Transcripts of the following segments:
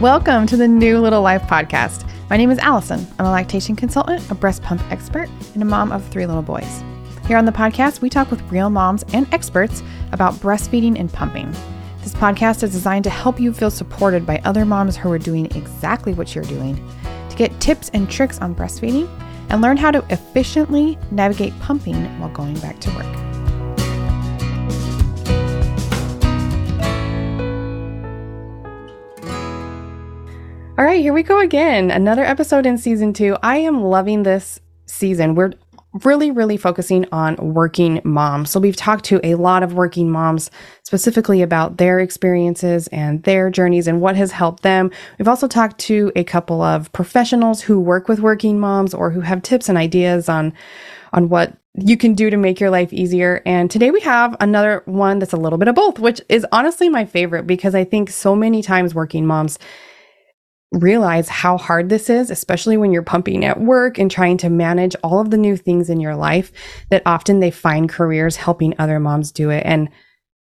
Welcome to the New Little Life podcast. My name is Allison. I'm a lactation consultant, a breast pump expert, and a mom of three little boys. Here on the podcast, we talk with real moms and experts about breastfeeding and pumping. This podcast is designed to help you feel supported by other moms who are doing exactly what you're doing, to get tips and tricks on breastfeeding, and learn how to efficiently navigate pumping while going back to work. All right, here we go again. Another episode in season two. I am loving this season. We're really, really focusing on working moms. So we've talked to a lot of working moms specifically about their experiences and their journeys and what has helped them. We've also talked to a couple of professionals who work with working moms or who have tips and ideas on on what you can do to make your life easier. And today we have another one that's a little bit of both, which is honestly my favorite because I think so many times working moms realize how hard this is, especially when you're pumping at work and trying to manage all of the new things in your life, that often they find careers helping other moms do it. And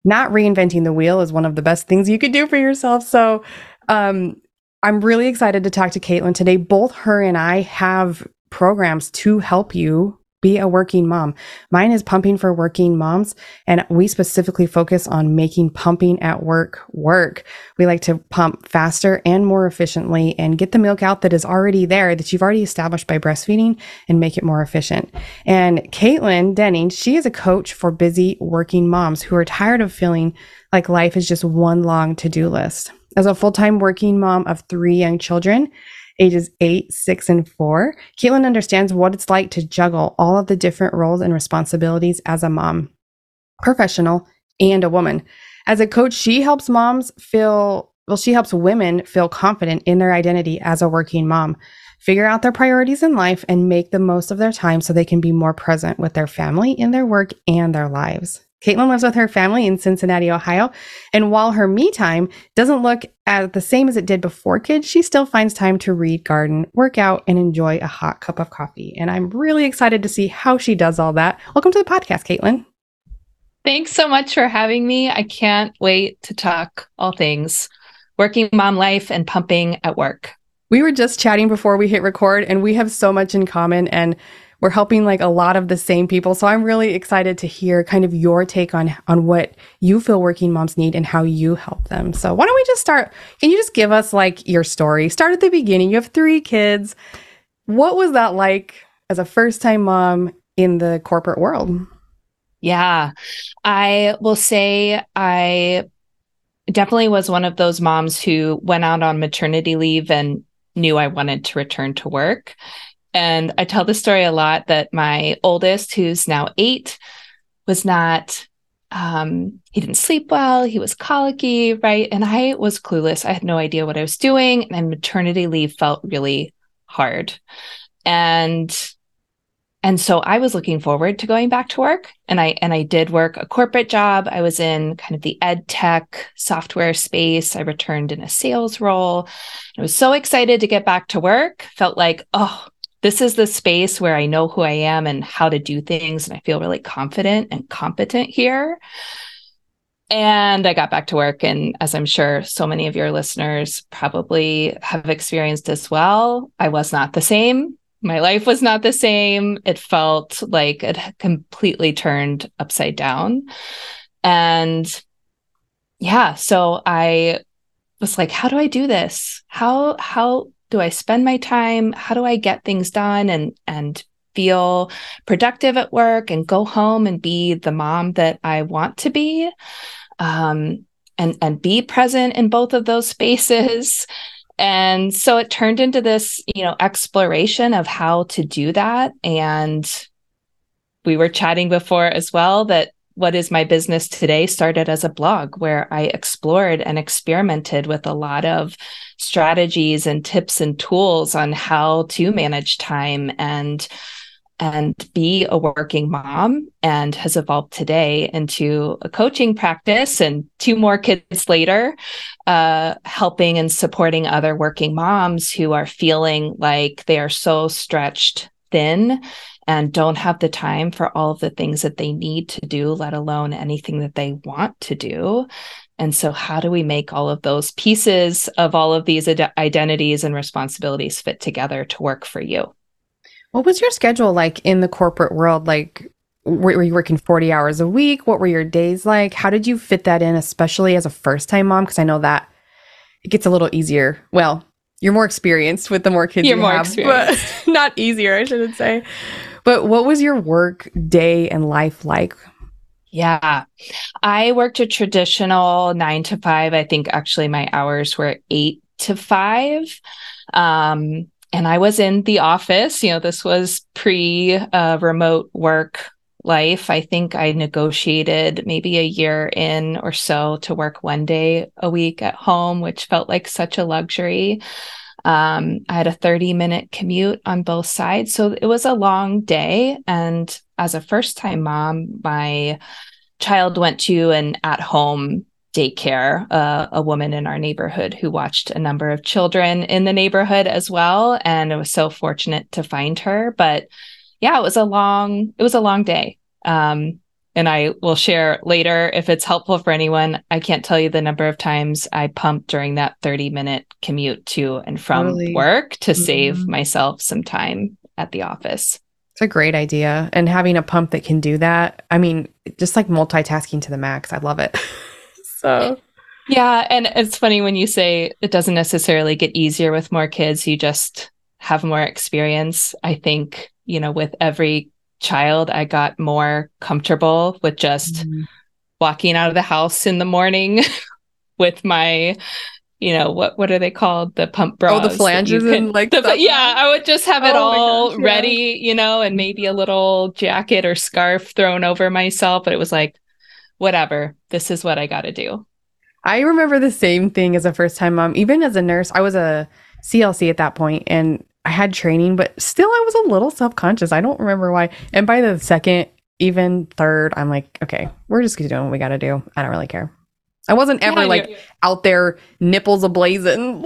not reinventing the wheel is one of the best things you could do for yourself. So, um, I'm really excited to talk to Caitlin today. Both her and I have programs to help you be a working mom. Mine is pumping for working moms, and we specifically focus on making pumping at work work. We like to pump faster and more efficiently and get the milk out that is already there that you've already established by breastfeeding and make it more efficient. And Caitlin Denning, she is a coach for busy working moms who are tired of feeling like life is just one long to do list. As a full time working mom of three young children, ages eight, six, and four, Caitlin understands what it's like to juggle all of the different roles and responsibilities as a mom, professional, and a woman. As a coach, she helps moms feel, well, she helps women feel confident in their identity as a working mom, figure out their priorities in life, and make the most of their time so they can be more present with their family, in their work, and their lives. Caitlin lives with her family in Cincinnati, Ohio. And while her me time doesn't look as the same as it did before kids, she still finds time to read, garden, work out, and enjoy a hot cup of coffee. And I'm really excited to see how she does all that. Welcome to the podcast, Caitlin. Thanks so much for having me. I can't wait to talk all things working mom life and pumping at work. We were just chatting before we hit record, and we have so much in common. And we're helping like a lot of the same people. So I'm really excited to hear kind of your take on on what you feel working moms need and how you help them. So why don't we just start? Can you just give us like your story? Start at the beginning. You have three kids. What was that like as a first time mom in the corporate world? Yeah. I will say I definitely was one of those moms who went out on maternity leave and knew I wanted to return to work. And I tell the story a lot that my oldest, who's now eight, was not, um, he didn't sleep well. He was colicky, right? And I was clueless. I had no idea what I was doing. And maternity leave felt really hard. And and so I was looking forward to going back to work and I and I did work a corporate job. I was in kind of the ed tech software space. I returned in a sales role. I was so excited to get back to work. Felt like, oh, this is the space where I know who I am and how to do things. And I feel really confident and competent here. And I got back to work. And as I'm sure so many of your listeners probably have experienced as well, I was not the same. My life was not the same. It felt like it completely turned upside down. And yeah, so I was like, how do I do this? How, how, do I spend my time? How do I get things done and and feel productive at work and go home and be the mom that I want to be? Um, and and be present in both of those spaces. And so it turned into this, you know, exploration of how to do that. And we were chatting before as well that what is my business today started as a blog where I explored and experimented with a lot of strategies and tips and tools on how to manage time and and be a working mom and has evolved today into a coaching practice and two more kids later uh, helping and supporting other working moms who are feeling like they are so stretched thin and don't have the time for all of the things that they need to do, let alone anything that they want to do. And so, how do we make all of those pieces of all of these ad- identities and responsibilities fit together to work for you? What was your schedule like in the corporate world? Like, were, were you working 40 hours a week? What were your days like? How did you fit that in, especially as a first time mom? Because I know that it gets a little easier. Well, you're more experienced with the more kids you're you more have, experienced. but not easier, I shouldn't say. But what was your work day and life like? Yeah. I worked a traditional nine to five. I think actually my hours were eight to five. Um, and I was in the office. You know, this was pre uh, remote work life. I think I negotiated maybe a year in or so to work one day a week at home, which felt like such a luxury. Um, I had a 30 minute commute on both sides. So it was a long day. And as a first time mom, my child went to an at home daycare, uh, a woman in our neighborhood who watched a number of children in the neighborhood as well. And I was so fortunate to find her. But yeah, it was a long, it was a long day. Um, and I will share later if it's helpful for anyone. I can't tell you the number of times I pumped during that 30 minute commute to and from Totally. work to save Mhm. myself some time at the office. It's a great idea. And having a pump that can do that, I mean, just like multitasking to the max. I love it. so, Yeah. And it's funny when you say it doesn't necessarily get easier with more kids, you just have more experience. I think, you know, with every child, I got more comfortable with just Mm-hmm. walking out of the house in the morning with my you know what what are they called the pump bras Oh, the flanges can- and, like, the, yeah i would just have it Oh all gosh, yeah. ready you know and maybe a little jacket or scarf thrown over myself but it was like whatever this is what i got to do I remember the same thing as a first time mom. Even as a nurse, I was a CLC at that point and I had training, but still I was a little self conscious. I don't remember why. And by the second, even third, I'm like, okay, we're just doing what we got to do. I don't really care. I wasn't ever Yeah, like you're- out there, nipples ablazing,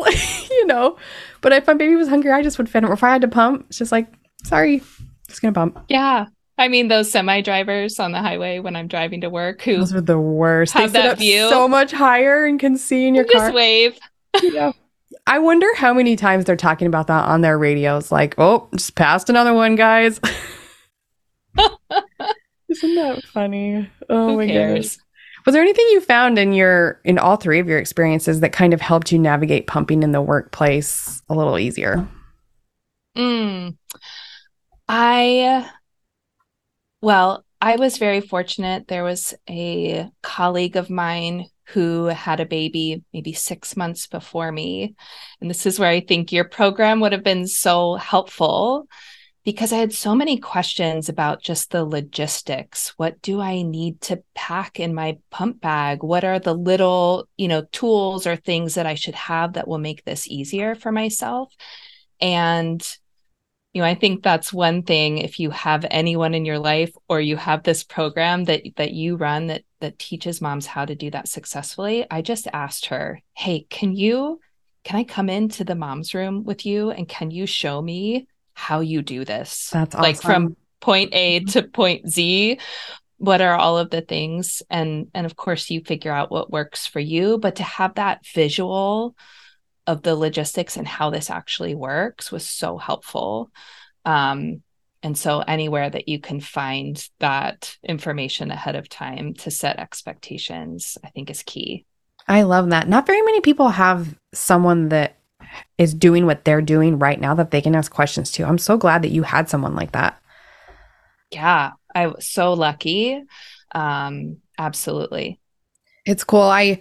you know. But if my baby was hungry, I just would feed him. Or if I had to pump, it's just like, sorry, just gonna pump. yeah i mean those semi drivers on the highway when i'm driving to work who Those are the worst. Have they that view. so much higher and can see in your just car. wave yeah. I wonder how many times they're talking about that on their radios. Like, oh, just passed another one, guys. Isn't that funny? Oh who my cares goodness. Was there anything you found in your in all three of your experiences that kind of helped you navigate pumping in the workplace a little easier? Mm. I, well, I was very fortunate. There was a colleague of mine who had a baby maybe six months before me. And this is where I think your program would have been so helpful because I had so many questions about just the logistics. What do I need to pack in my pump bag? What are the little, you know, tools or things that I should have that will make this easier for myself? And you know, I think that's one thing if you have anyone in your life or you have this program that that you run that that teaches moms how to do that successfully. I just asked her, "Hey, can you can I come into the mom's room with you and can you show me how you do this?" That's Like from point A to point Z, what are all of the things and and of course you figure out what works for you, but to have that visual of the logistics and how this actually works was so helpful. Um, and so, anywhere that you can find that information ahead of time to set expectations, I think is key. I love that. Not very many people have someone that is doing what they're doing right now that they can ask questions to. I'm so glad that you had someone like that. Yeah, I was so lucky. Um, absolutely. It's cool. I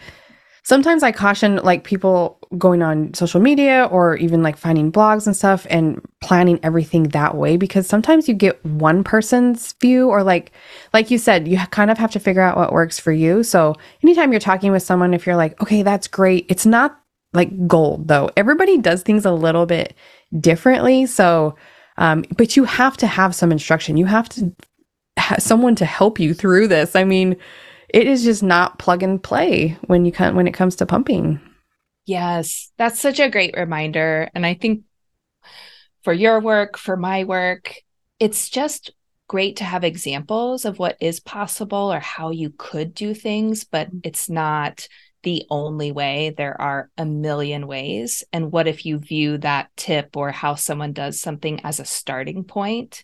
sometimes I caution like people going on social media or even like finding blogs and stuff and planning everything that way because sometimes you get one person's view or like like you said you kind of have to figure out what works for you. So anytime you're talking with someone if you're like okay that's great it's not like gold though. Everybody does things a little bit differently. So um but you have to have some instruction. You have to have someone to help you through this. I mean it is just not plug and play when you can when it comes to pumping. Yes, that's such a great reminder. And I think for your work, for my work, it's just great to have examples of what is possible or how you could do things, but mm-hmm. it's not the only way. There are a million ways. And what if you view that tip or how someone does something as a starting point?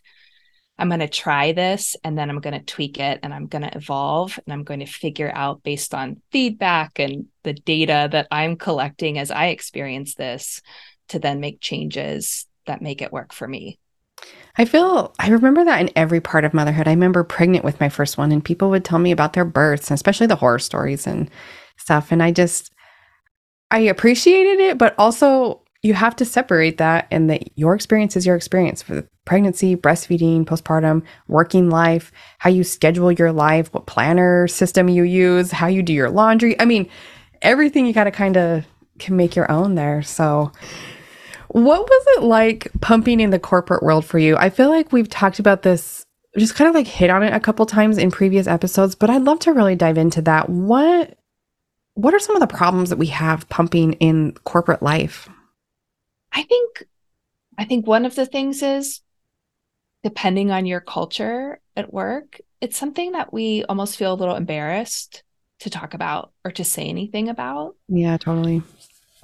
I'm going to try this and then I'm going to tweak it and I'm going to evolve and I'm going to figure out based on feedback and the data that I'm collecting as I experience this to then make changes that make it work for me. I feel I remember that in every part of motherhood. I remember pregnant with my first one, and people would tell me about their births, especially the horror stories and stuff. And I just, I appreciated it, but also you have to separate that and that your experience is your experience for pregnancy, breastfeeding, postpartum, working life, how you schedule your life, what planner system you use, how you do your laundry. I mean, everything you got to kind of can make your own there. So, what was it like pumping in the corporate world for you? I feel like we've talked about this, just kind of like hit on it a couple times in previous episodes, but I'd love to really dive into that. What what are some of the problems that we have pumping in corporate life? I think I think one of the things is depending on your culture at work, it's something that we almost feel a little embarrassed to talk about or to say anything about. Yeah, totally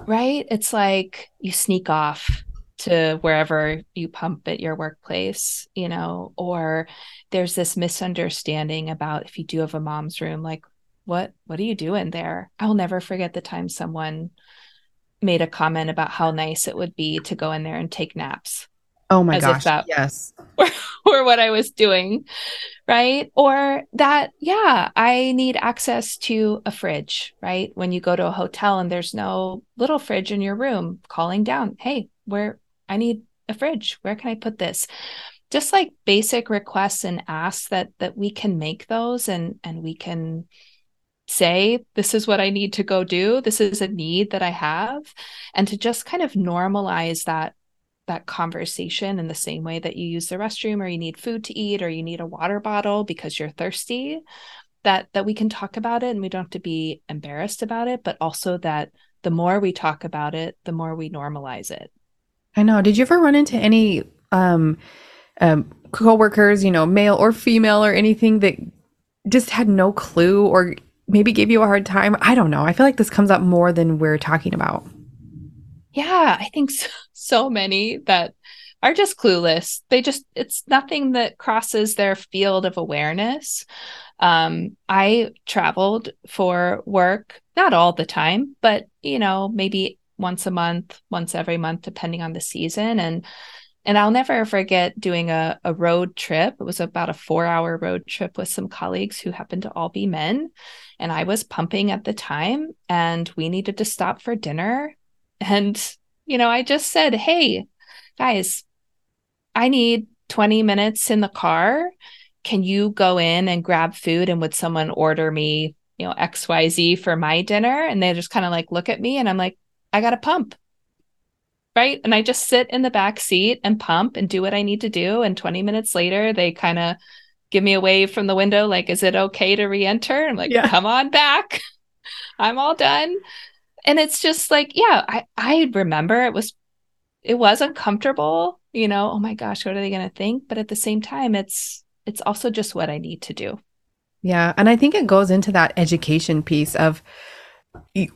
right? It's like you sneak off to wherever you pump at your workplace, you know, or there's this misunderstanding about if you do have a mom's room, like what what are you doing there? I'll never forget the time someone made a comment about how nice it would be to go in there and take naps. Oh my gosh. yes. Were, were what I was doing. Right. Or that, yeah, I need access to a fridge, right? When you go to a hotel and there's no little fridge in your room, calling down, hey, where I need a fridge. Where can I put this? Just like basic requests and asks that that we can make those and and we can say this is what I need to go do. This is a need that I have. And to just kind of normalize that that conversation in the same way that you use the restroom or you need food to eat or you need a water bottle because you're thirsty that that we can talk about it and we don't have to be embarrassed about it but also that the more we talk about it the more we normalize it i know did you ever run into any um um coworkers you know male or female or anything that just had no clue or maybe gave you a hard time i don't know i feel like this comes up more than we're talking about yeah i think so so many that are just clueless. They just, it's nothing that crosses their field of awareness. Um, I traveled for work, not all the time, but, you know, maybe once a month, once every month, depending on the season. And, and I'll never forget doing a, a road trip. It was about a four hour road trip with some colleagues who happened to all be men. And I was pumping at the time, and we needed to stop for dinner. And you know, I just said, hey, guys, I need 20 minutes in the car. Can you go in and grab food? And would someone order me, you know, XYZ for my dinner? And they just kind of like look at me and I'm like, I got to pump. Right. And I just sit in the back seat and pump and do what I need to do. And 20 minutes later, they kind of give me a wave from the window, like, is it okay to re enter? I'm like, yeah. come on back. I'm all done and it's just like yeah i i remember it was it was uncomfortable you know oh my gosh what are they going to think but at the same time it's it's also just what i need to do yeah and i think it goes into that education piece of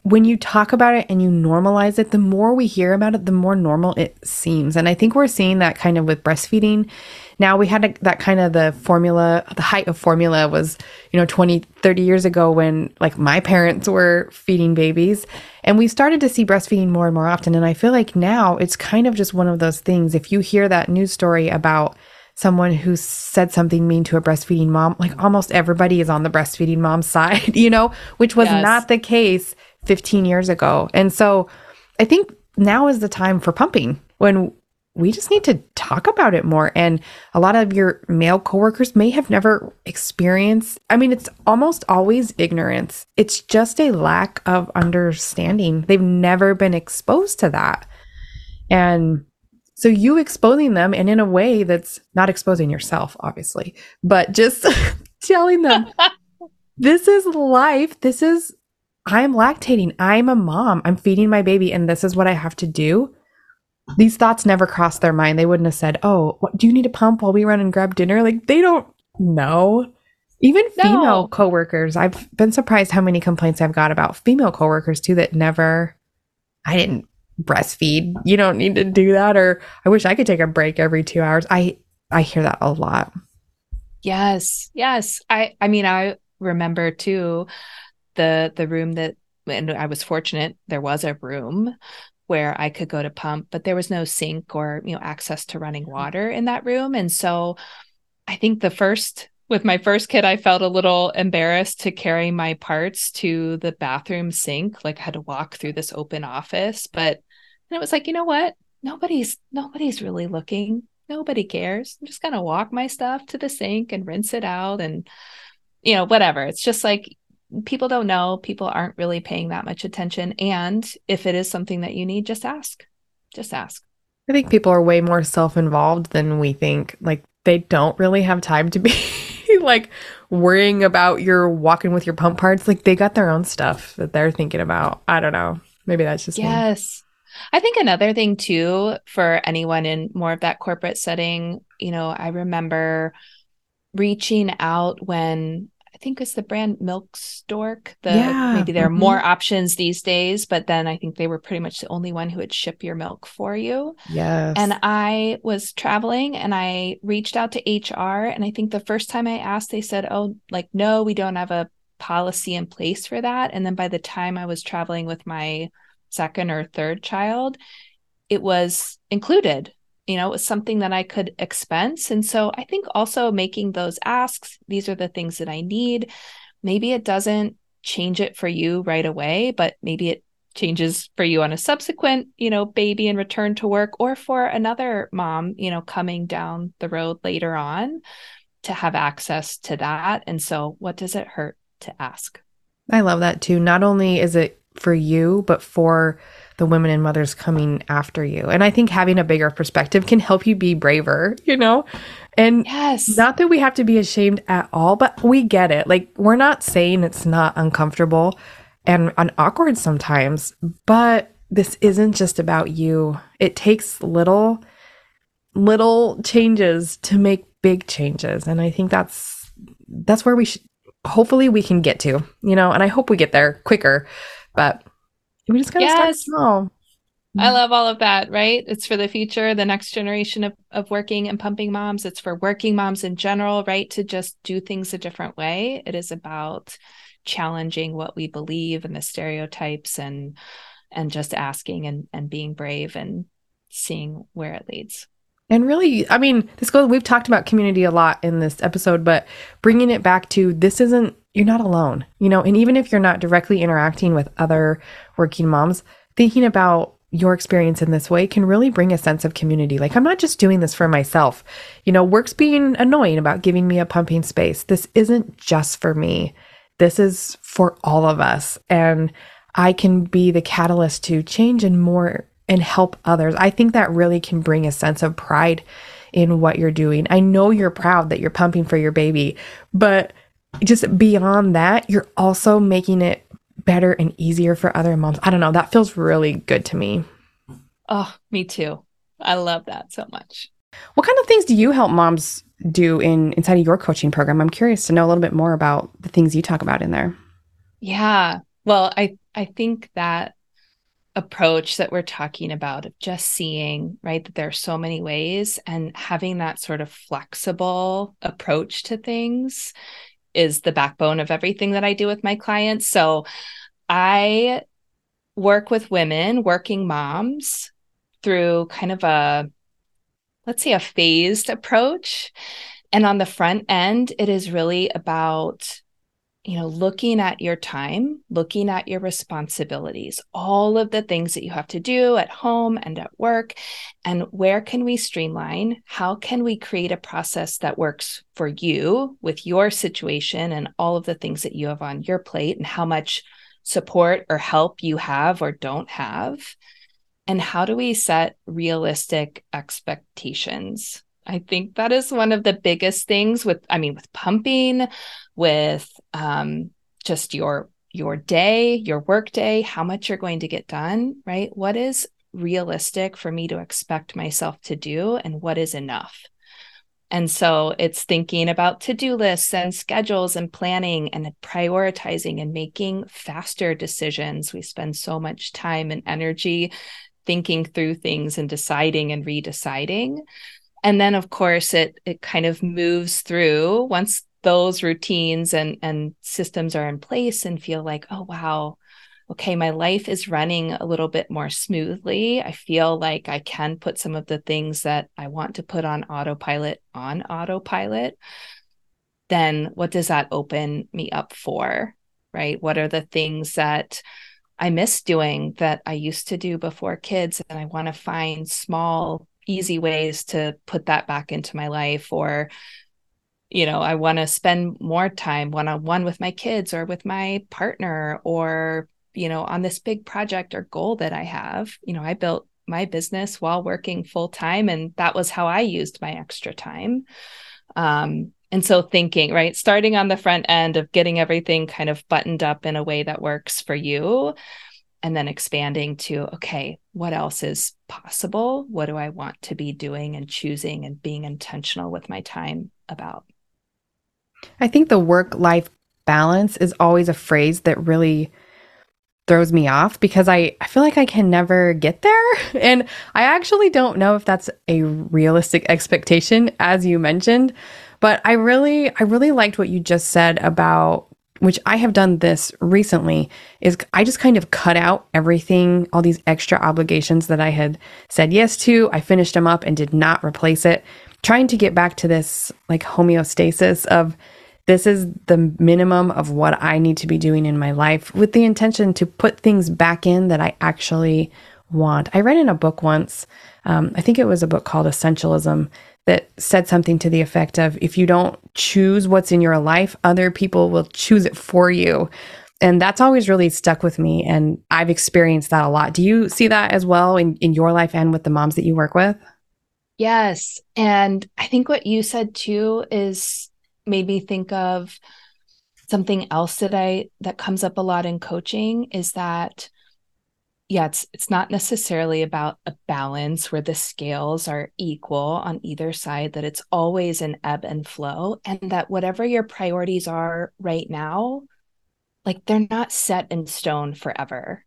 when you talk about it and you normalize it, the more we hear about it, the more normal it seems. And I think we're seeing that kind of with breastfeeding. Now we had a, that kind of the formula, the height of formula was, you know, 20, 30 years ago when like my parents were feeding babies and we started to see breastfeeding more and more often. And I feel like now it's kind of just one of those things. If you hear that news story about someone who said something mean to a breastfeeding mom, like almost everybody is on the breastfeeding mom's side, you know, which was yes. not the case 15 years ago. And so I think now is the time for pumping when we just need to talk about it more. And a lot of your male coworkers may have never experienced, I mean, it's almost always ignorance. It's just a lack of understanding. They've never been exposed to that. And so you exposing them and in a way that's not exposing yourself, obviously, but just telling them this is life. This is, I'm lactating. I'm a mom. I'm feeding my baby, and this is what I have to do. These thoughts never crossed their mind. They wouldn't have said, "Oh, what, do you need a pump while we run and grab dinner?" Like they don't know. Even female No. coworkers, I've been surprised how many complaints I've got about female coworkers too that never. I didn't breastfeed. You don't need to do that, or I wish I could take a break every two hours. I I hear that a lot. Yes. Yes. I I mean I remember too the the room that and I was fortunate there was a room where I could go to pump but there was no sink or you know access to running mm-hmm. water in that room. And so I think the first with my first kid I felt a little embarrassed to carry my parts to the bathroom sink. Like I had to walk through this open office but then it was like you know what? Nobody's nobody's really looking. Nobody cares. I'm just gonna walk my stuff to the sink and rinse it out and you know, whatever. It's just like people don't know, people aren't really paying that much attention. And if it is something that you need, just ask. Just ask. I think people are way more self-involved than we think. Like they don't really have time to be like worrying about your walking with your pump parts. Like they got their own stuff that they're thinking about. I don't know. Maybe that's just me. Yes. I think another thing too for anyone in more of that corporate setting, you know, I remember reaching out when I think it's the brand Milk Stork. The Yeah, maybe there are mhm. more options these days, but then I think they were pretty much the only one who would ship your milk for you. Yes. And I was traveling and I reached out to HR. And I think the first time I asked, they said, Oh, like, no, we don't have a policy in place for that. And then by the time I was traveling with my second or third child, it was included. You know, it was something that I could expense. And so I think also making those asks, these are the things that I need. Maybe it doesn't change it for you right away, but maybe it changes for you on a subsequent, you know, baby and return to work or for another mom, you know, coming down the road later on to have access to that. And so what does it hurt to ask? I love that too. Not only is it for you, but for the women and mothers coming after you. And I think having a bigger perspective can help you be braver, you know? And Yes. not that we have to be ashamed at all, but we get it. Like, we're not saying it's not uncomfortable and, and awkward sometimes, but this isn't just about you. It takes little, little changes to make big changes. And I think that's, that's where we should, hopefully we can get to, you know, and I hope we get there quicker, but we just gotta start small. I love all of that, right? It's for the future, the next generation of, of working and pumping moms. It's for working moms in general, right? To just do things a different way. It is about challenging what we believe and the stereotypes and and just asking and, and being brave and seeing where it leads. And really, I mean, this goes, we've talked about community a lot in this episode, but bringing it back to this isn't, you're not alone, you know, and even if you're not directly interacting with other working moms, thinking about your experience in this way can really bring a sense of community. Like, I'm not just doing this for myself. You know, work's being annoying about giving me a pumping space. This isn't just for me, this is for all of us. And I can be the catalyst to change and more and help others. I think that really can bring a sense of pride in what you're doing. I know you're proud that you're pumping for your baby, but just beyond that, you're also making it better and easier for other moms. I don't know. That feels really good to me. Oh, me too. I love that so much. What kind of things do you help moms do in inside of your coaching program? I'm curious to know a little bit more about the things you talk about in there. Yeah. Well, I I think that approach that we're talking about of just seeing, right, that there are so many ways and having that sort of flexible approach to things is the backbone of everything that I do with my clients. So I work with women, working moms through kind of a let's say a phased approach. And on the front end, it is really about you know, looking at your time, looking at your responsibilities, all of the things that you have to do at home and at work, and where can we streamline? How can we create a process that works for you with your situation and all of the things that you have on your plate, and how much support or help you have or don't have? And how do we set realistic expectations? I think that is one of the biggest things with, I mean, with pumping, with um, just your your day, your work day, how much you're going to get done, right? What is realistic for me to expect myself to do and what is enough. And so it's thinking about to do lists and schedules and planning and prioritizing and making faster decisions. We spend so much time and energy thinking through things and deciding and redeciding. And then of course it it kind of moves through once those routines and and systems are in place and feel like, oh wow, okay, my life is running a little bit more smoothly. I feel like I can put some of the things that I want to put on autopilot on autopilot. Then what does that open me up for? Right? What are the things that I miss doing that I used to do before kids? And I want to find small, easy ways to put that back into my life or you know, I want to spend more time one on one with my kids or with my partner or you know, on this big project or goal that I have. You know, I built my business while working full time, and that was how I used my extra time. Um, and so, thinking, right, starting on the front end of getting everything kind of buttoned up in a way that works for you, and then expanding to, okay, what else is possible? What do I want to be doing and choosing and being intentional with my time about? I think the work life balance is always a phrase that really throws me off because I, I feel like I can never get there. And I actually don't know if that's a realistic expectation, as you mentioned. But I really, I really liked what you just said about which I have done this recently, is I just kind of cut out everything, all these extra obligations that I had said yes to. I finished them up and did not replace it, trying to get back to this like homeostasis of this is the minimum of what I need to be doing in my life with the intention to put things back in that I actually want. I read in a book once, um, I think it was a book called Essentialism, that said something to the effect of if you don't choose what's in your life, other people will choose it for you. And that's always really stuck with me. And I've experienced that a lot. Do you see that as well in, in your life and with the moms that you work with? Yes. And I think what you said too is made me think of something else that I that comes up a lot in coaching is that yeah, it's it's not necessarily about a balance where the scales are equal on either side, that it's always an ebb and flow, and that whatever your priorities are right now, like they're not set in stone forever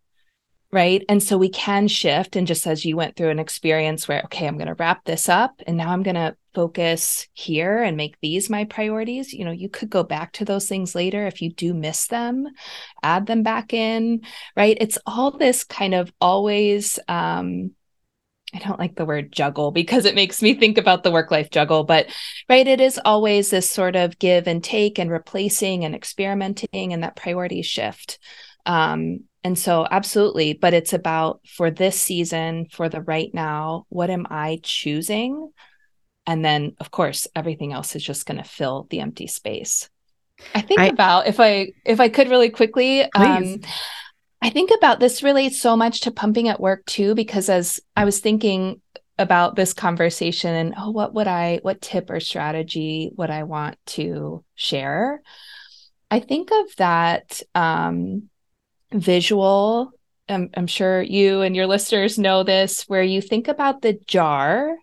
right and so we can shift and just as you went through an experience where okay i'm going to wrap this up and now i'm going to focus here and make these my priorities you know you could go back to those things later if you do miss them add them back in right it's all this kind of always um I don't like the word juggle because it makes me think about the work life juggle, but right, it is always this sort of give and take and replacing and experimenting and that priority shift. Um, and so, absolutely, but it's about for this season, for the right now, what am I choosing? And then, of course, everything else is just going to fill the empty space. I think I, about if I if I could really quickly, um, I think about this relates so much to pumping at work too, because as I was thinking about this conversation and oh, what would I, what tip or strategy would I want to share? I think of that um, visual. I'm, I'm sure you and your listeners know this, where you think about the jar,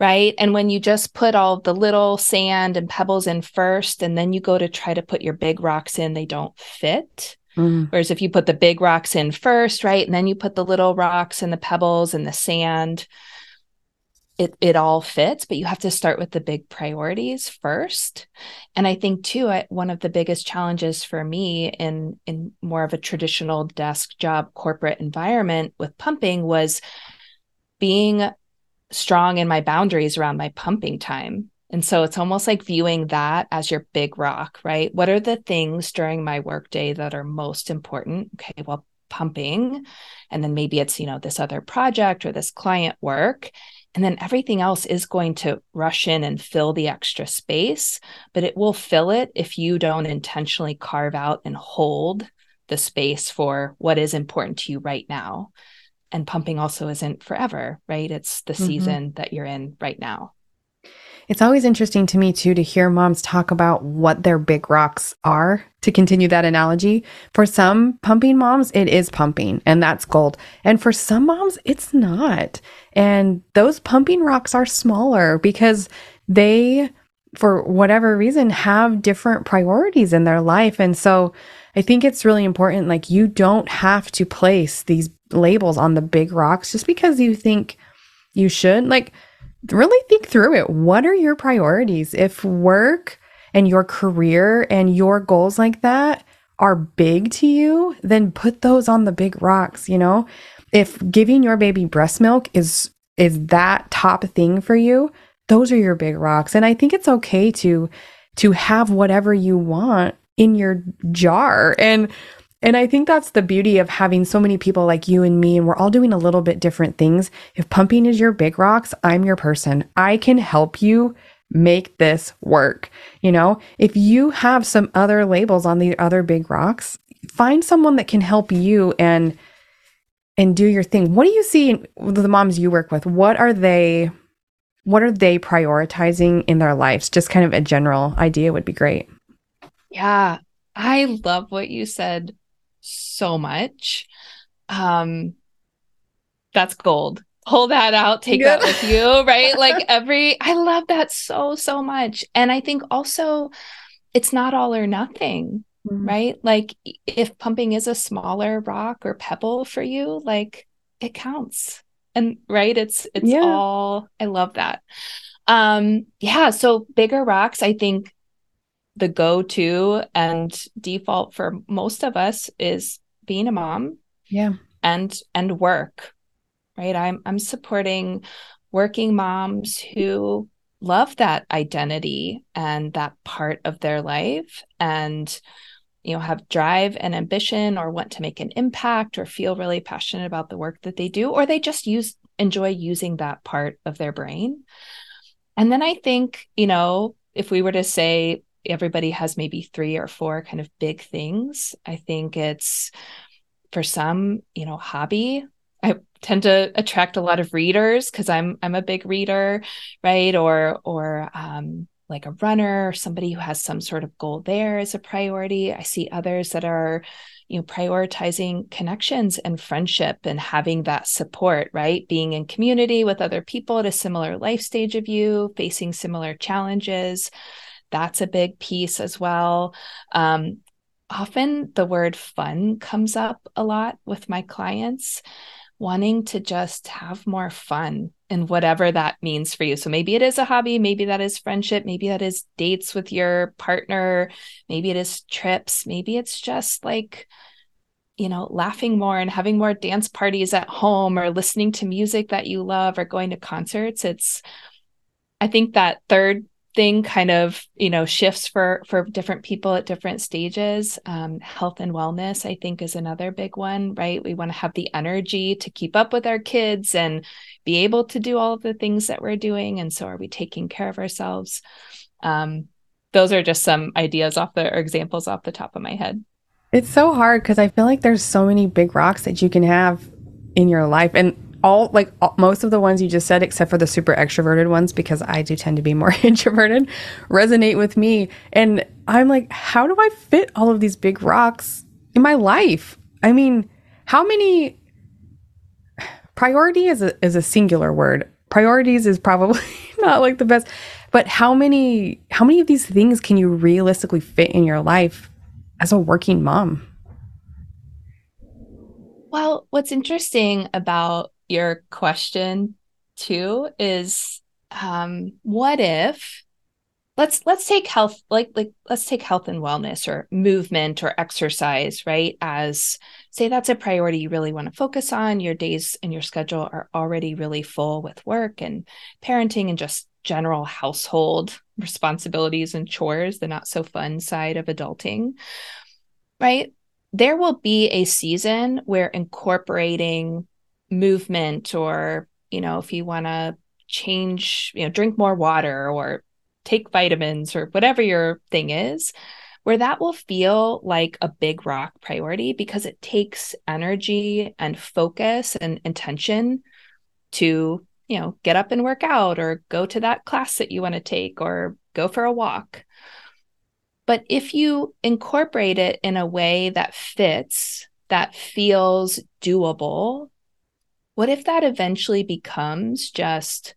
right? And when you just put all the little sand and pebbles in first, and then you go to try to put your big rocks in, they don't fit. Mm. Whereas if you put the big rocks in first, right, and then you put the little rocks and the pebbles and the sand, it it all fits but you have to start with the big priorities first. And i think too I, one of the biggest challenges for me in in more of a traditional desk job corporate environment with pumping was being strong in my boundaries around my pumping time. And so it's almost like viewing that as your big rock right? What are the things during my workday that are most important? Okay well pumping and then maybe it's you know this other project or this client work and then everything else is going to rush in and fill the extra space, but it will fill it if you don't intentionally carve out and hold the space for what is important to you right now. And pumping also isn't forever, right? It's the mm-hmm. season that you're in right now. It's always interesting to me too to hear moms talk about what their big rocks are. To continue that analogy, for some pumping moms, it is pumping and that's gold. And for some moms, it's not. And those pumping rocks are smaller because they, for whatever reason, have different priorities in their life. And so I think it's really important. Like, you don't have to place these labels on the big rocks just because you think you should. Like, really think through it. What are your priorities? If work and your career and your goals like that are big to you, then put those on the big rocks, you know? If giving your baby breast milk is is that top thing for you, those are your big rocks. And I think it's okay to to have whatever you want in your jar. And and I think that's the beauty of having so many people like you and me, and we're all doing a little bit different things. If pumping is your big rocks, I'm your person. I can help you make this work. You know, if you have some other labels on the other big rocks, find someone that can help you and and do your thing. What do you see in the moms you work with? What are they what are they prioritizing in their lives? Just kind of a general idea would be great. Yeah, I love what you said so much. Um, that's gold. Pull that out, take that with you, right? like every, I love that so, so much. And I think also it's not all or nothing, mm-hmm. right? Like if pumping is a smaller rock or pebble for you, like it counts. And right, it's, it's yeah. all, I love that. Um, yeah. So bigger rocks, I think the go-to and default for most of us is being a mom yeah. and and work right? I'm i'm supporting working moms who love that identity and that part of their life and you know have drive and ambition or want to make an impact or feel really passionate about the work that they do or they just use enjoy using that part of their brain. And then i think you know if we were to say everybody has maybe three or four kind of big things. I think it's for some, you know, hobby. I tend to attract a lot of readers because I'm I'm a big reader, right? Or or um, like a runner or somebody who has some sort of goal there as a priority. I see others that are, you know, prioritizing connections and friendship and having that support, right? Being in community with other people at a similar life stage of you, facing similar challenges that's a big piece as well. Um, often the word fun comes up a lot with my clients, wanting to just have more fun in whatever that means for you. So maybe it is a hobby, maybe that is friendship, maybe that is dates with your partner, maybe it is trips, maybe it's just like, you know, laughing more and having more dance parties at home or listening to music that you love or going to concerts. It's, I think that third thing kind of you know shifts for for different people at different stages. Um, health and wellness i think is another big one right? We want to have the energy to keep up with our kids and be able to do all of the things that we're doing and so are we taking care of ourselves? Um, those are just some ideas off the or examples off the top of my head. It's so hard because i feel like there's so many big rocks that you can have in your life and all like all, most of the ones you just said except for the super extroverted ones because I do tend to be more introverted resonate with me. And I'm like how do I fit all of these big rocks in my life? I mean how many priority is a is a singular word. Priorities is probably not like the best. But how many how many of these things can you realistically fit in your life as a working mom? Well, what's interesting about your question too is um, what if let's let's take health like like let's take health and wellness or movement or exercise right? As say that's a priority you really want to focus on your days and your schedule are already really full with work and parenting and just general household responsibilities and chores the not so fun side of adulting right? There will be a season where incorporating movement or you know if you want to change you know drink more water or take vitamins or whatever your thing is where that will feel like a big rock priority because it takes energy and focus and intention to you know, get up and work out or go to that class that you want to take or go for a walk. But if you incorporate it in a way that fits, that feels doable, what if that eventually becomes just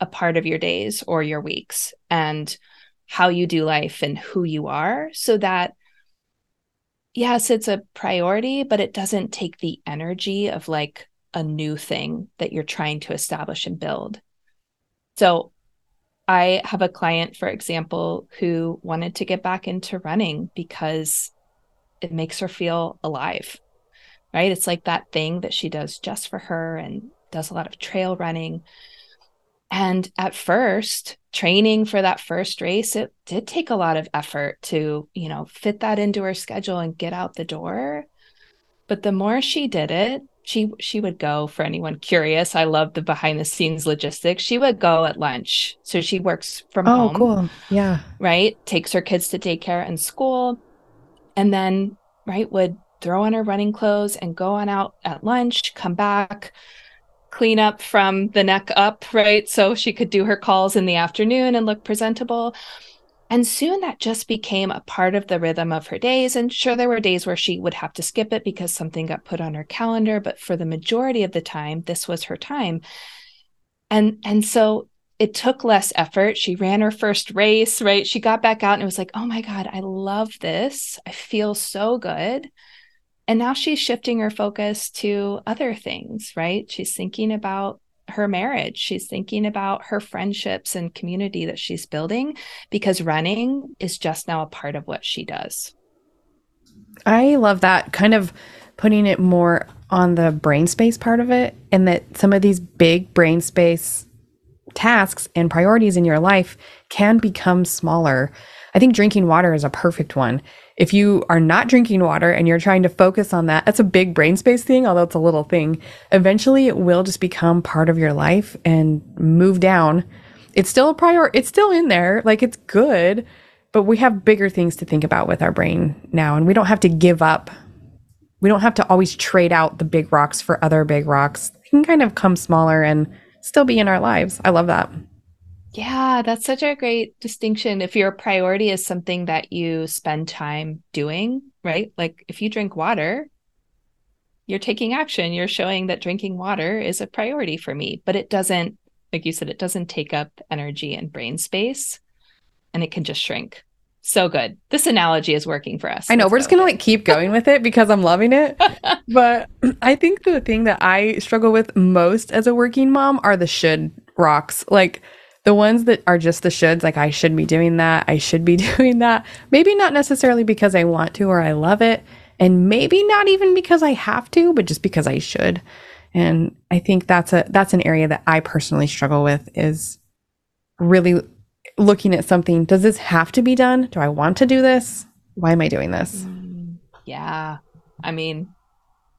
a part of your days or your weeks and how you do life and who you are so that yes it's a priority but it doesn't take the energy of like a new thing that you're trying to establish and build. So i have a client for example who wanted to get back into running because it makes her feel alive right it's like that thing that she does just for her and does a lot of trail running and at first, training for that first race, it did take a lot of effort to, you know, fit that into her schedule and get out the door. But the more she did it, she she would go for anyone curious. I love the behind the scenes logistics. She would go at lunch. So she works from oh, home. cool. Yeah. Right? Takes her kids to daycare and school and then right would throw on her running clothes and go on out at lunch, come back, clean up from the neck up, right? So she could do her calls in the afternoon and look presentable. And soon that just became a part of the rhythm of her days. And sure, there were days where she would have to skip it because something got put on her calendar. But for the majority of the time, this was her time. And, and so it took less effort. She ran her first race, right? She got back out and it was like, oh my God, I love this. I feel so good. And now she's shifting her focus to other things, right? She's thinking about her marriage. She's thinking about her friendships and community that she's building because running is just now a part of what she does. I love that kind of putting it more on the brain space part of it, and that some of these big brain space tasks and priorities in your life can become smaller. I think drinking water is a perfect one if you are not drinking water and you're trying to focus on that, that's a big brain space thing, although it's a little thing. Eventually, it will just become part of your life and move down. It's still a prior, it's still in there. Like it's good, but we have bigger things to think about with our brain now. And we don't have to give up. We don't have to always trade out the big rocks for other big rocks. They can kind of come smaller and still be in our lives. I love that. Yeah, that's such a great distinction. If your priority is something that you spend time doing, right? Like if you drink water, you're taking action. You're showing that drinking water is a priority for me, but it doesn't, like you said, it doesn't take up energy and brain space and it can just shrink. So good. This analogy is working for us. I know. Let's we're just going to like keep going with it because I'm loving it. but I think the thing that I struggle with most as a working mom are the should rocks. Like, the ones that are just the shoulds, like I should be doing that, I should be doing that, maybe not necessarily because I want to or I love it, and maybe not even because I have to, but just because I should. And I think that's a that's an area that I personally struggle with is really looking at something, does this have to be done? Do I want to do this? Why am I doing this? Mm, yeah. I mean,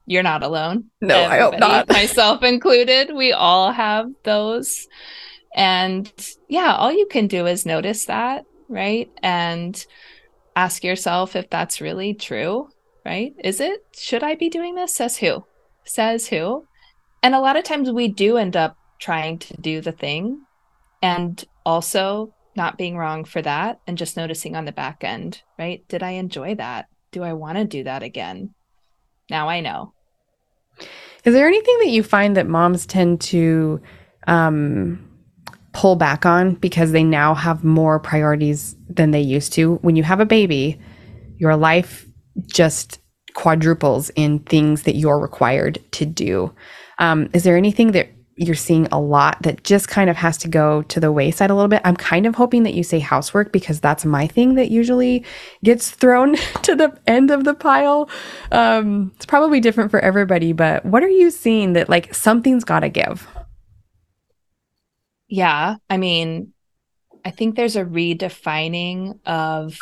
you're not alone. No, Everybody, I hope not. myself included. We all have those. And yeah, all you can do is notice that, right? And ask yourself if that's really true, right? Is it? Should I be doing this? Says who? Says who? And a lot of times we do end up trying to do the thing and also not being wrong for that and just noticing on the back end, right? Did I enjoy that? Do I want to do that again? Now I know. Is there anything that you find that moms tend to um, pull back on because they now have more priorities than they used to. When you have a baby, your life just quadruples in things that you're required to do. Um, is there anything that you're seeing a lot that just kind of has to go to the wayside a little bit? I'm kind of hoping that you say housework because that's my thing that usually gets thrown to the end of the pile. Um, it's probably different for everybody, but what are you seeing that like something's got to give? Yeah, I mean, I think there's a redefining of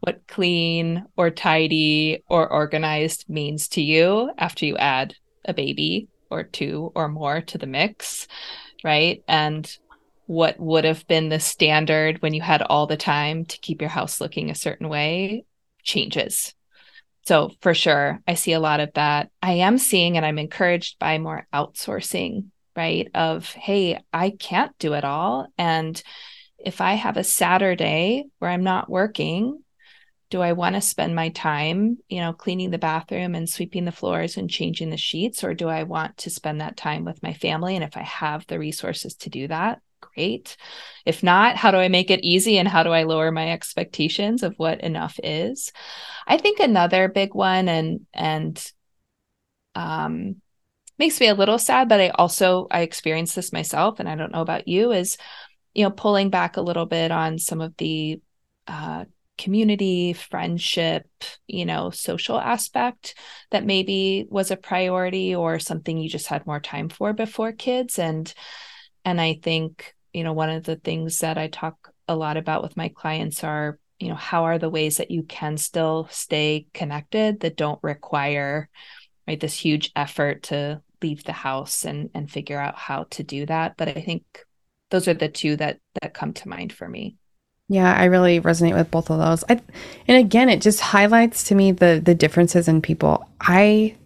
what clean or tidy or organized means to you after you add a baby or two or more to the mix, right? And what would have been the standard when you had all the time to keep your house looking a certain way changes. So, for sure, I see a lot of that. I am seeing and I'm encouraged by more outsourcing right? Of, hey, I can't do it all. And if I have a Saturday where I'm not working, do I want to spend my time, you know, cleaning the bathroom and sweeping the floors and changing the sheets? Or do I want to spend that time with my family? And if I have the resources to do that, great. If not, how do I make it easy and how do I lower my expectations of what enough is? I think another big one and and um makes me a little sad, but I also I experienced this myself and I don't know about you is you know pulling back a little bit on some of the uh community, friendship, you know, social aspect that maybe was a priority or something you just had more time for before kids. And and I think, you know, one of the things that I talk a lot about with my clients are, you know, how are the ways that you can still stay connected that don't require right this huge effort to leave the house and and figure out how to do that, but I think those are the two that that come to mind for me. Yeah, I really resonate with both of those. I, and again, it just highlights to me the the differences in people. I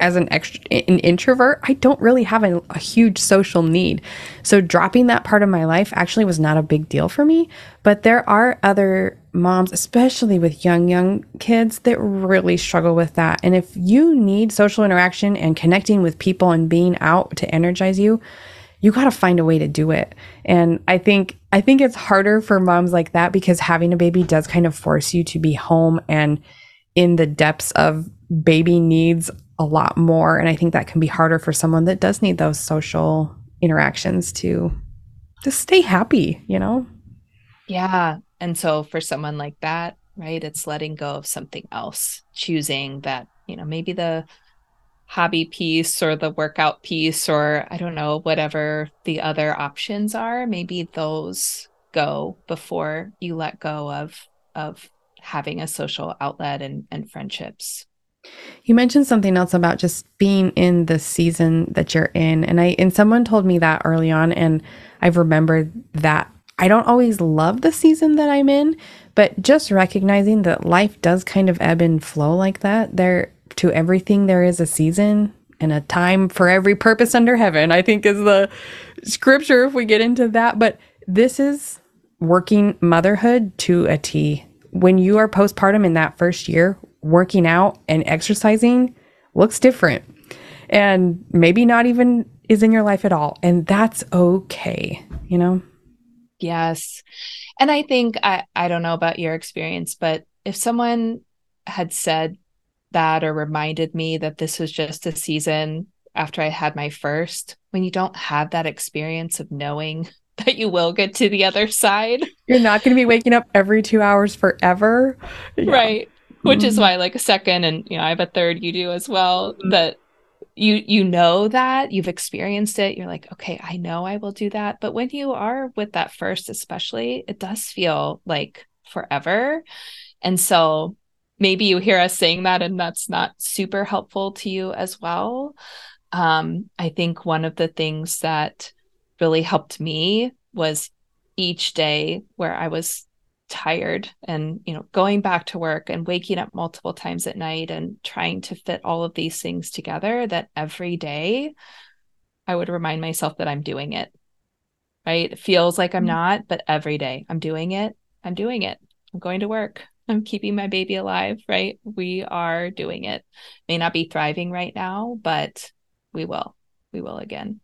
as an extra an introvert, I don't really have a, a, huge social need. So dropping that part of my life actually was not a big deal for me. But there are other moms, especially with young young kids, that really struggle with that. And if you need social interaction and connecting with people and being out to energize you, you got to find a way to do it. And I think I think it's harder for moms like that because having a baby does kind of force you to be home and in the depths of baby needs a lot more. And I think that can be harder for someone that does need those social interactions to just stay happy, you know? Yeah. And so for someone like that, right, it's letting go of something else, choosing that, you know, maybe the hobby piece or the workout piece or I don't know, whatever the other options are, maybe those go before you let go of of having a social outlet and, and friendships. You mentioned something else about just being in the season that you're in. And I and someone told me that early on and I've remembered that I don't always love the season that I'm in, but just recognizing that life does kind of ebb and flow like that. There to everything there is a season and a time for every purpose under heaven. I think is the scripture if we get into that, but this is working motherhood to a T. When you are postpartum in that first year, working out and exercising looks different and maybe not even is in your life at all. And that's okay, you know? Yes. And I think I, I don't know about your experience, but if someone had said that or reminded me that this was just a season after I had my first, when you don't have that experience of knowing that you will get to the other side. You're not going to be waking up every two hours forever. Yeah. Right which is mm-hmm. why like a second and you know i have a third you do as well mm-hmm. that you you know that you've experienced it you're like okay i know i will do that. But when you are with that first especially it does feel like forever. And so maybe you hear us saying that and that's not super helpful to you as well. Um, i think one of the things that really helped me was each day where i was tired and you know going back to work and waking up multiple times at night and trying to fit all of these things together that every day i would remind myself that i'm doing it right? It feels like i'm mm-hmm. not but every day i'm doing it i'm doing it i'm going to work i'm keeping my baby alive right? We are doing it. May not be thriving right now but we will we will again.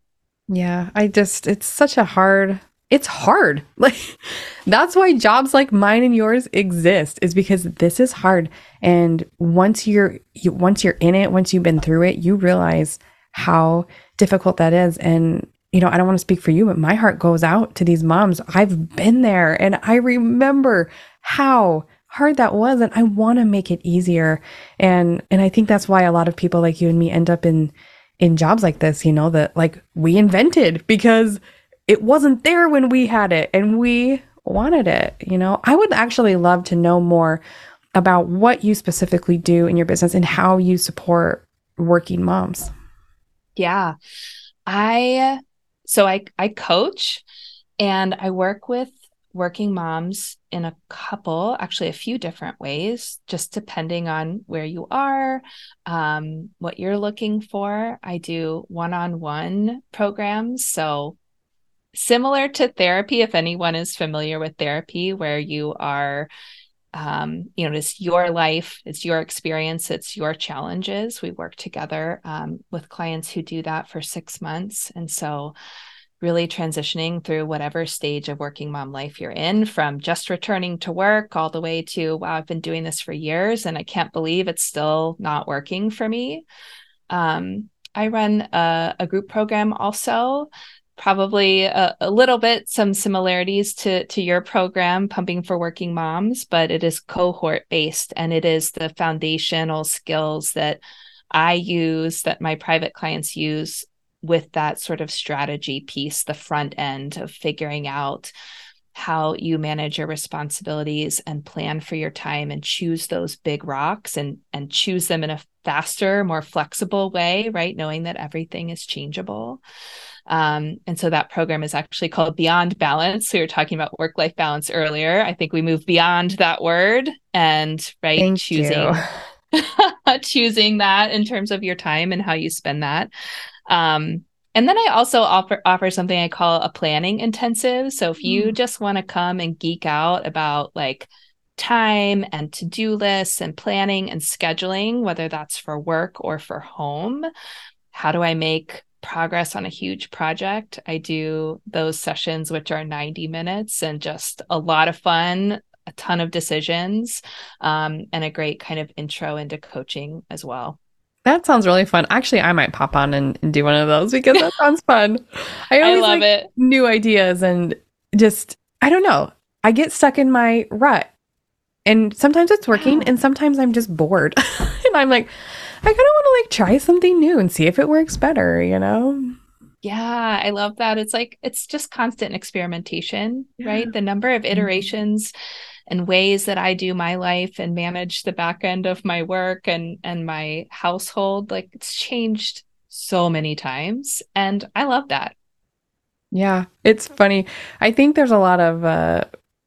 Yeah i just it's such a hard it's hard. Like that's why jobs like mine and yours exist is because this is hard. And once you're you, once you're in it, once you've been through it, you realize how difficult that is. And you know, I don't want to speak for you, but my heart goes out to these moms. I've been there and I remember how hard that was and I want to make it easier. And and I think that's why a lot of people like you and me end up in in jobs like this, you know, that like we invented because it wasn't there when we had it and we wanted it. You know, I would actually love to know more about what you specifically do in your business and how you support working moms. Yeah. I so I I coach and I work with working moms in a couple, actually, a few different ways, just depending on where you are, um, what you're looking for. I do one on one programs. So, similar to therapy, if anyone is familiar with therapy, where you are um, you know, it's your life, it's your experience, it's your challenges. We work together um, with clients who do that for six months. And so, really transitioning through whatever stage of working mom life you're in, from just returning to work all the way to, wow, I've been doing this for years and I can't believe it's still not working for me. Um, I run a, a group program also probably a, a, little bit some similarities to to your program pumping for working moms but it is cohort based and it is the foundational skills that i use that my private clients use with that sort of strategy piece the front end of figuring out how you manage your responsibilities and plan for your time and choose those big rocks and and choose them in a faster more flexible way right? Knowing that everything is changeable um, and so that program is actually called Beyond Balance. We were talking about work life balance earlier. I think we move beyond that word and right Thank choosing choosing that in terms of your time and how you spend that. Um, and then I also offer offer something I call a planning intensive. So if you mm. just want to come and geek out about like time and to-do lists and planning and scheduling, whether that's for work or for home, how do I make progress on a huge project, I do those sessions, which are 90 minutes and just a lot of fun, a ton of decisions, um, and a great kind of intro into coaching as well. That sounds really fun. Actually, I might pop on and, and do one of those because that sounds fun. I always I love like it. New ideas and just I don't know. I get stuck in my rut. And sometimes it's working and sometimes I'm just bored. and I'm like, I kind of want to like try something new and see if it works better, you know? Yeah, I love that. It's like it's just constant experimentation, yeah. right? The number of mm-hmm. iterations and ways that I do my life and manage the back end of my work and and my household, like it's changed so many times and I love that. Yeah, it's funny. I think there's a lot of uh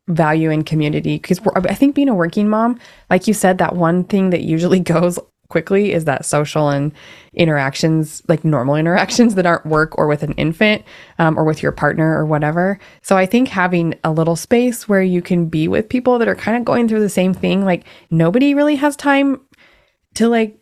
value in community because I think being a working mom, like you said, that one thing that usually goes quickly is that social and interactions, like normal interactions that aren't work or with an infant um, or with your partner or whatever. So I think having a little space where you can be with people that are kind of going through the same thing, like nobody really has time to like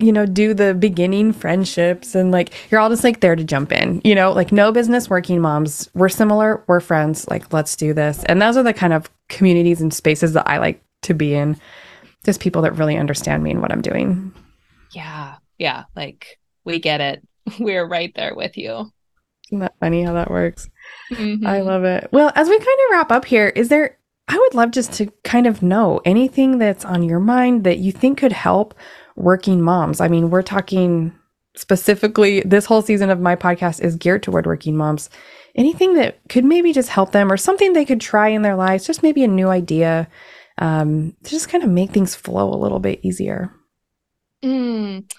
you know, do the beginning friendships and like you're all just like there to jump in, you know, like no business working moms. We're similar, we're friends, like let's do this. And those are the kind of communities and spaces that I like to be in just people that really understand me and what I'm doing. Yeah. Yeah. Like we get it. We're right there with you. Isn't that funny how that works? Mm-hmm. I love it. Well, as we kind of wrap up here, is there, I would love just to kind of know anything that's on your mind that you think could help working moms. I mean, we're talking specifically, this whole season of my podcast is geared toward working moms. Anything that could maybe just help them or something they could try in their lives, just maybe a new idea um, to just kind of make things flow a little bit easier. Mm.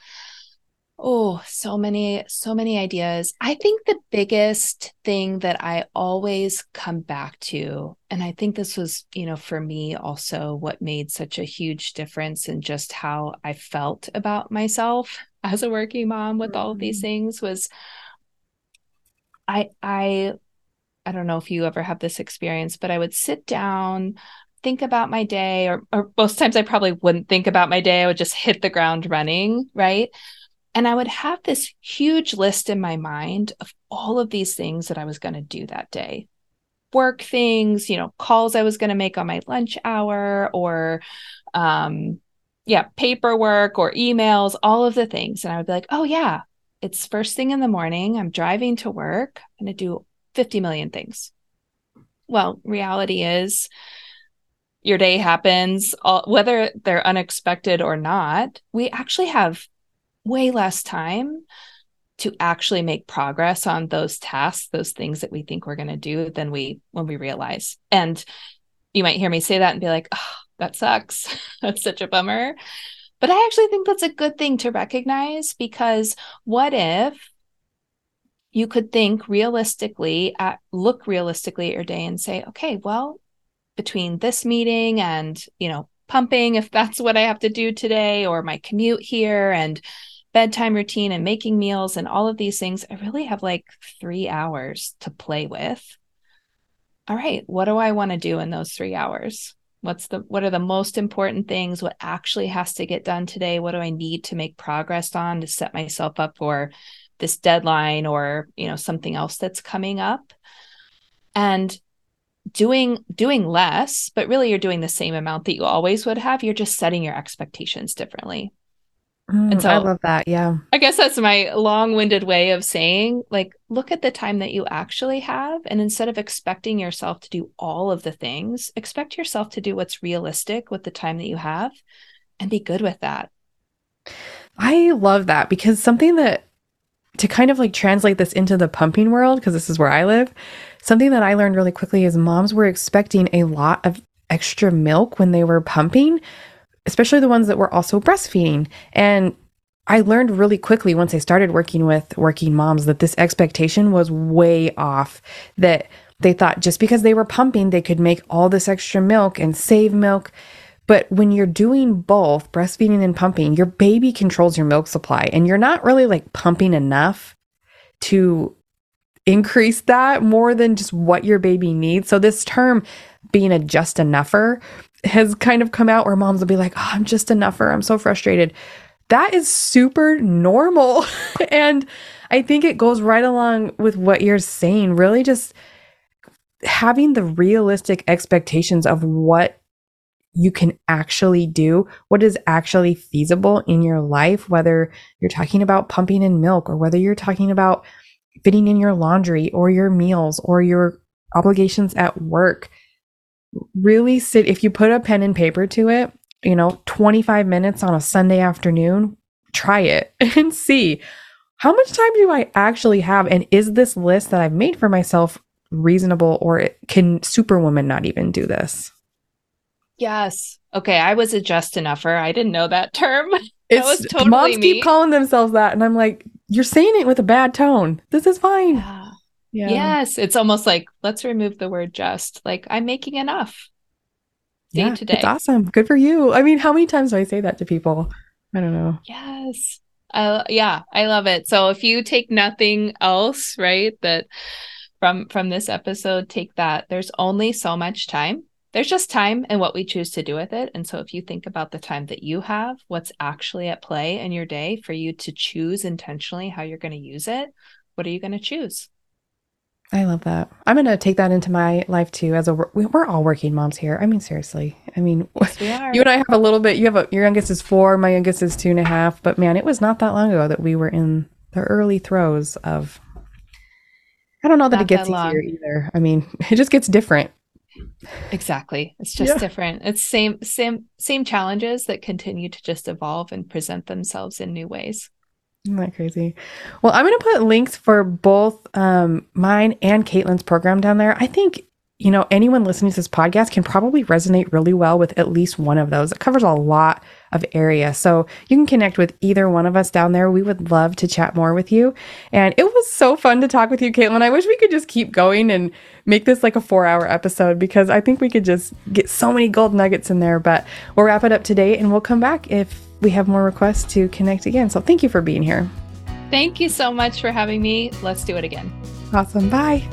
Oh, so many, so many ideas. I think the biggest thing that I always come back to, and I think this was, you know, for me also what made such a huge difference in just how I felt about myself as a working mom with all of these mm-hmm. things was I I I don't know if you ever have this experience, but I would sit down think about my day or, or most times I probably wouldn't think about my day. I would just hit the ground running, right? And I would have this huge list in my mind of all of these things that I was going to do that day. Work things, you know, calls I was going to make on my lunch hour or um yeah, paperwork or emails, all of the things. And I would be like, "Oh yeah, it's first thing in the morning. I'm driving to work. I'm going to do 50 million things." Well, reality is your day happens, all, whether they're unexpected or not, we actually have way less time to actually make progress on those tasks, those things that we think we're going to do than we when we realize. And you might hear me say that and be like, oh, that sucks. that's such a bummer. But I actually think that's a good thing to recognize because what if you could think realistically at look realistically at your day and say, okay, well, between this meeting and, you know, pumping if that's what I have to do today or my commute here and bedtime routine and making meals and all of these things, I really have like 3 hours to play with. All right, what do I want to do in those 3 hours? What's the what are the most important things? What actually has to get done today? What do I need to make progress on to set myself up for this deadline or you know something else that's coming up and doing doing less but really you're doing the same amount that you always would have. You're just setting your expectations differently. Mm, and so i love that yeah. I guess that's my long-winded way of saying like look at the time that you actually have and instead of expecting yourself to do all of the things expect yourself to do what's realistic with the time that you have and be good with that. I love that because something that to kind of like translate this into the pumping world, because this is where I live, something that I learned really quickly is moms were expecting a lot of extra milk when they were pumping, especially the ones that were also breastfeeding. And I learned really quickly once I started working with working moms that this expectation was way off. That they thought just because they were pumping, they could make all this extra milk and save milk. But when you're doing both breastfeeding and pumping, your baby controls your milk supply and you're not really like pumping enough to increase that more than just what your baby needs. So this term being a just enougher has kind of come out where moms will be like, "Oh, I'm just enougher. I'm so frustrated." That is super normal. and I think it goes right along with what you're saying, really just having the realistic expectations of what you can actually do, what is actually feasible in your life, whether you're talking about pumping in milk or whether you're talking about fitting in your laundry or your meals or your obligations at work. Really sit, if you put a pen and paper to it, you know, 25 minutes on a Sunday afternoon, try it and see how much time do I actually have? And is this list that I've made for myself reasonable or can Superwoman not even do this? Yes. Okay. I was a just enougher. I didn't know that term. It's, that was totally moms me. keep calling themselves that, and I'm like, you're saying it with a bad tone. This is fine. Yeah. yeah. Yes. It's almost like let's remove the word just. Like I'm making enough. Day yeah, to day. It's awesome. Good for you. I mean, how many times do I say that to people? I don't know. Yes. Uh, yeah, I love it. So if you take nothing else, right, that from from this episode, take that. There's only so much time there's just time and what we choose to do with it. And so if you think about the time that you have, what's actually at play in your day for you to choose intentionally how you're going to use it, what are you going to choose? I love that. I'm going to take that into my life too. As a we're all working moms here. I mean, seriously. I mean, yes, we are. you and I have a little bit. You have a your youngest is four. My youngest is two and a half. But man, it was not that long ago that we were in the early throes of. I don't know that not it gets that easier either. I mean, it just gets different. Exactly. It's just yeah. different. It's same same same challenges that continue to just evolve and present themselves in new ways. Isn't that crazy? Well, I'm going to put links for both um, mine and Caitlin's program down there. I think you know, anyone listening to this podcast can probably resonate really well with at least one of those. It covers a lot of area. So you can connect with either one of us down there. We would love to chat more with you. And it was so fun to talk with you, Caitlin. I wish we could just keep going and make this like a four hour episode because I think we could just get so many gold nuggets in there. But we'll wrap it up today and we'll come back if we have more requests to connect again. So thank you for being here. Thank you so much for having me. Let's do it again. Awesome. Bye.